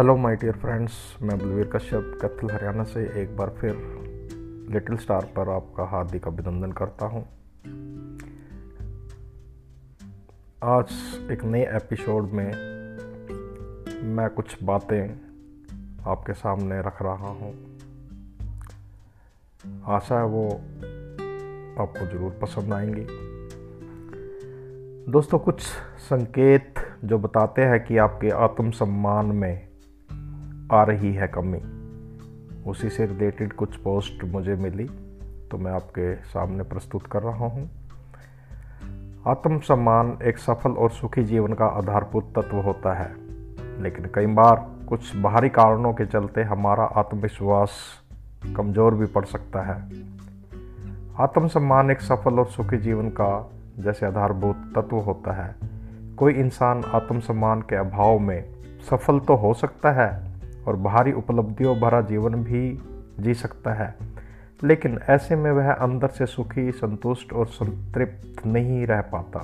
Hello my dear friends मैं बलवीर कश्यप कैथल हरियाणा से एक बार फिर लिटिल स्टार पर आपका हार्दिक अभिनंदन करता हूँ। आज एक नए एपिसोड में मैं कुछ बातें आपके सामने रख रहा हूँ। आशा है वो आपको ज़रूर पसंद आएँगी दोस्तों, कुछ संकेत जो बताते हैं कि आपके आत्मसम्मान में आ रही है कमी। उसी से रिलेटेड कुछ पोस्ट मुझे मिली तो मैं आपके सामने प्रस्तुत कर रहा हूँ। आत्मसम्मान एक सफल और सुखी जीवन का आधारभूत तत्व होता है, लेकिन कई बार कुछ बाहरी कारणों के चलते हमारा आत्मविश्वास कमज़ोर भी पड़ सकता है। आत्मसम्मान एक सफल और सुखी जीवन का जैसे आधारभूत तत्व होता है। कोई इंसान आत्मसम्मान के अभाव में सफल तो हो सकता है और बाहरी उपलब्धियों भरा जीवन भी जी सकता है। लेकिन ऐसे में वह अंदर से सुखी, संतुष्ट और संतृप्त नहीं रह पाता।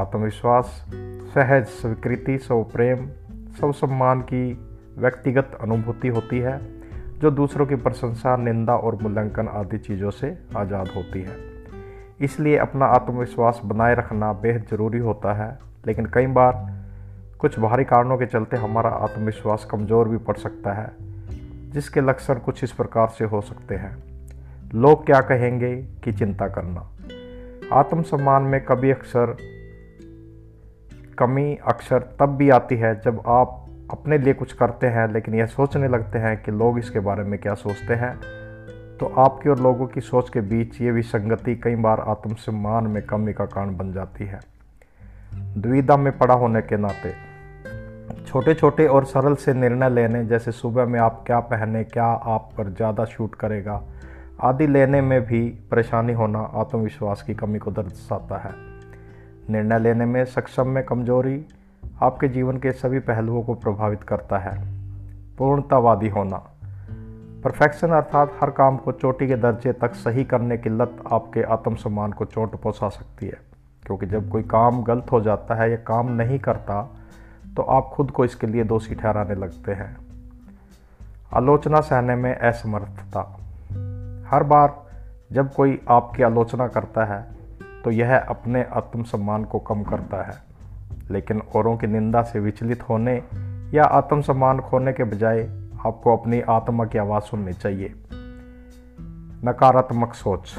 आत्मविश्वास, सहज स्वीकृति स्व प्रेम स्व सम्मान की व्यक्तिगत अनुभूति होती है, जो दूसरों की प्रशंसा, निंदा और मूल्यांकन आदि चीज़ों से आज़ाद होती है। इसलिए अपना आत्मविश्वास बनाए रखना बेहद ज़रूरी होता है, लेकिन कई बार कुछ बाहरी कारणों के चलते हमारा आत्मविश्वास कमज़ोर भी पड़ सकता है, जिसके लक्षण कुछ इस प्रकार से हो सकते हैं। लोग क्या कहेंगे कि चिंता करना। आत्मसम्मान में कभी अक्सर कमी, अक्सर तब भी आती है जब आप अपने लिए कुछ करते हैं, लेकिन यह सोचने लगते हैं कि लोग इसके बारे में क्या सोचते हैं। तो आपकी और लोगों की सोच के बीच ये विसंगति कई बार आत्मसम्मान में कमी का कारण बन जाती है। द्विधा में पड़ा होने के नाते छोटे छोटे और सरल से निर्णय लेने, जैसे सुबह में आप क्या पहने, क्या आप पर ज़्यादा शूट करेगा, आदि लेने में भी परेशानी होना आत्मविश्वास की कमी को दर्शाता है। निर्णय लेने में सक्षम में कमज़ोरी आपके जीवन के सभी पहलुओं को प्रभावित करता है। पूर्णतावादी होना। परफेक्शन अर्थात हर काम को चोटी के दर्जे तक सही करने की लत आपके आत्मसम्मान को चोट पहुँचा सकती है, क्योंकि जब कोई काम गलत हो जाता है या काम नहीं करता तो आप खुद को इसके लिए दोषी ठहराने लगते हैं। आलोचना सहने में असमर्थता। हर बार जब कोई आपकी आलोचना करता है तो यह अपने आत्मसम्मान को कम करता है। लेकिन औरों की निंदा से विचलित होने या आत्मसम्मान खोने के बजाय आपको अपनी आत्मा की आवाज़ सुननी चाहिए। नकारात्मक सोच।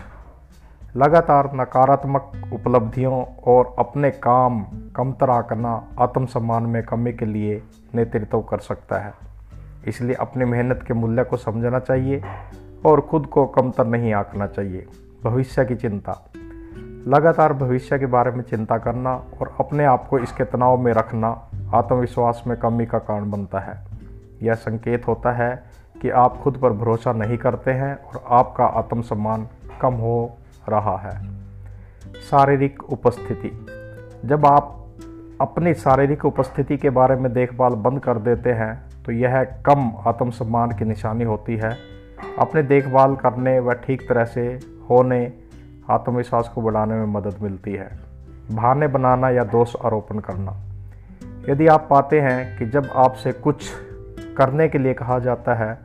लगातार नकारात्मक उपलब्धियों और अपने काम कमतर करना आत्मसम्मान में कमी के लिए नेतृत्व कर सकता है। इसलिए अपनी मेहनत के मूल्य को समझना चाहिए और खुद को कमतर नहीं आंकना चाहिए। भविष्य की चिंता। लगातार भविष्य के बारे में चिंता करना और अपने आप को इसके तनाव में रखना आत्मविश्वास में कमी का कारण बनता है। यह संकेत होता है कि आप खुद पर भरोसा नहीं करते हैं और आपका आत्मसम्मान कम हो रहा है। शारीरिक उपस्थिति। जब आप अपनी शारीरिक उपस्थिति के बारे में देखभाल बंद कर देते हैं तो यह कम आत्मसम्मान की निशानी होती है। अपने देखभाल करने व ठीक तरह से होने, आत्मविश्वास को बढ़ाने में मदद मिलती है। बहाने बनाना या दोष आरोपण करना। यदि आप पाते हैं कि जब आपसे कुछ करने के लिए कहा जाता है,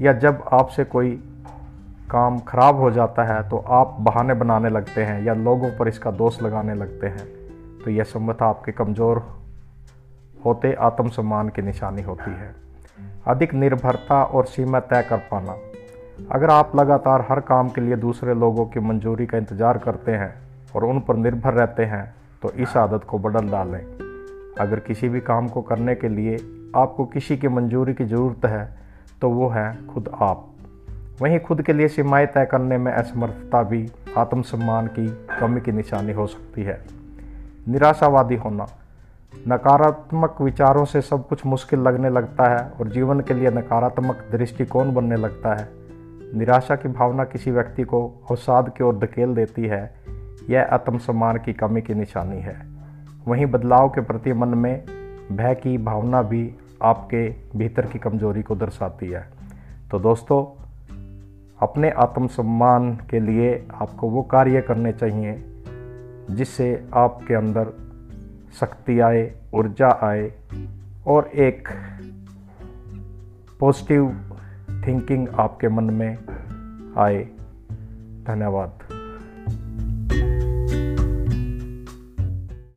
या जब आपसे कोई काम खराब हो जाता है तो आप बहाने बनाने लगते हैं या लोगों पर इसका दोष लगाने लगते हैं। तो यह संभवतः आपके कमज़ोर होते आत्मसम्मान की निशानी होती है। अधिक निर्भरता और सीमा तय कर पाना। अगर आप लगातार हर काम के लिए दूसरे लोगों की मंजूरी का इंतज़ार करते हैं और उन पर निर्भर रहते हैं तो इस आदत को बदल डालें। अगर किसी भी काम को करने के लिए आपको किसी की मंजूरी की ज़रूरत है तो वो है खुद आप। वहीं खुद के लिए सीमाएँ तय करने में असमर्थता भी, आत्मसम्मान की कमी की निशानी हो सकती है। निराशावादी होना। नकारात्मक विचारों से सब कुछ मुश्किल लगने लगता है और जीवन के लिए नकारात्मक दृष्टिकोण बनने लगता है। निराशा की भावना किसी व्यक्ति को अवसाद की ओर धकेल देती है। यह आत्मसम्मान की कमी की निशानी है। वहीं बदलाव के प्रति मन में भय की भावना भी आपके भीतर की कमज़ोरी को दर्शाती है। तो दोस्तों अपने आत्मसम्मान के लिए आपको वो कार्य करने चाहिए, जिससे आपके अंदर शक्ति आए, ऊर्जा आए और एक पॉजिटिव थिंकिंग आपके मन में आए। धन्यवाद।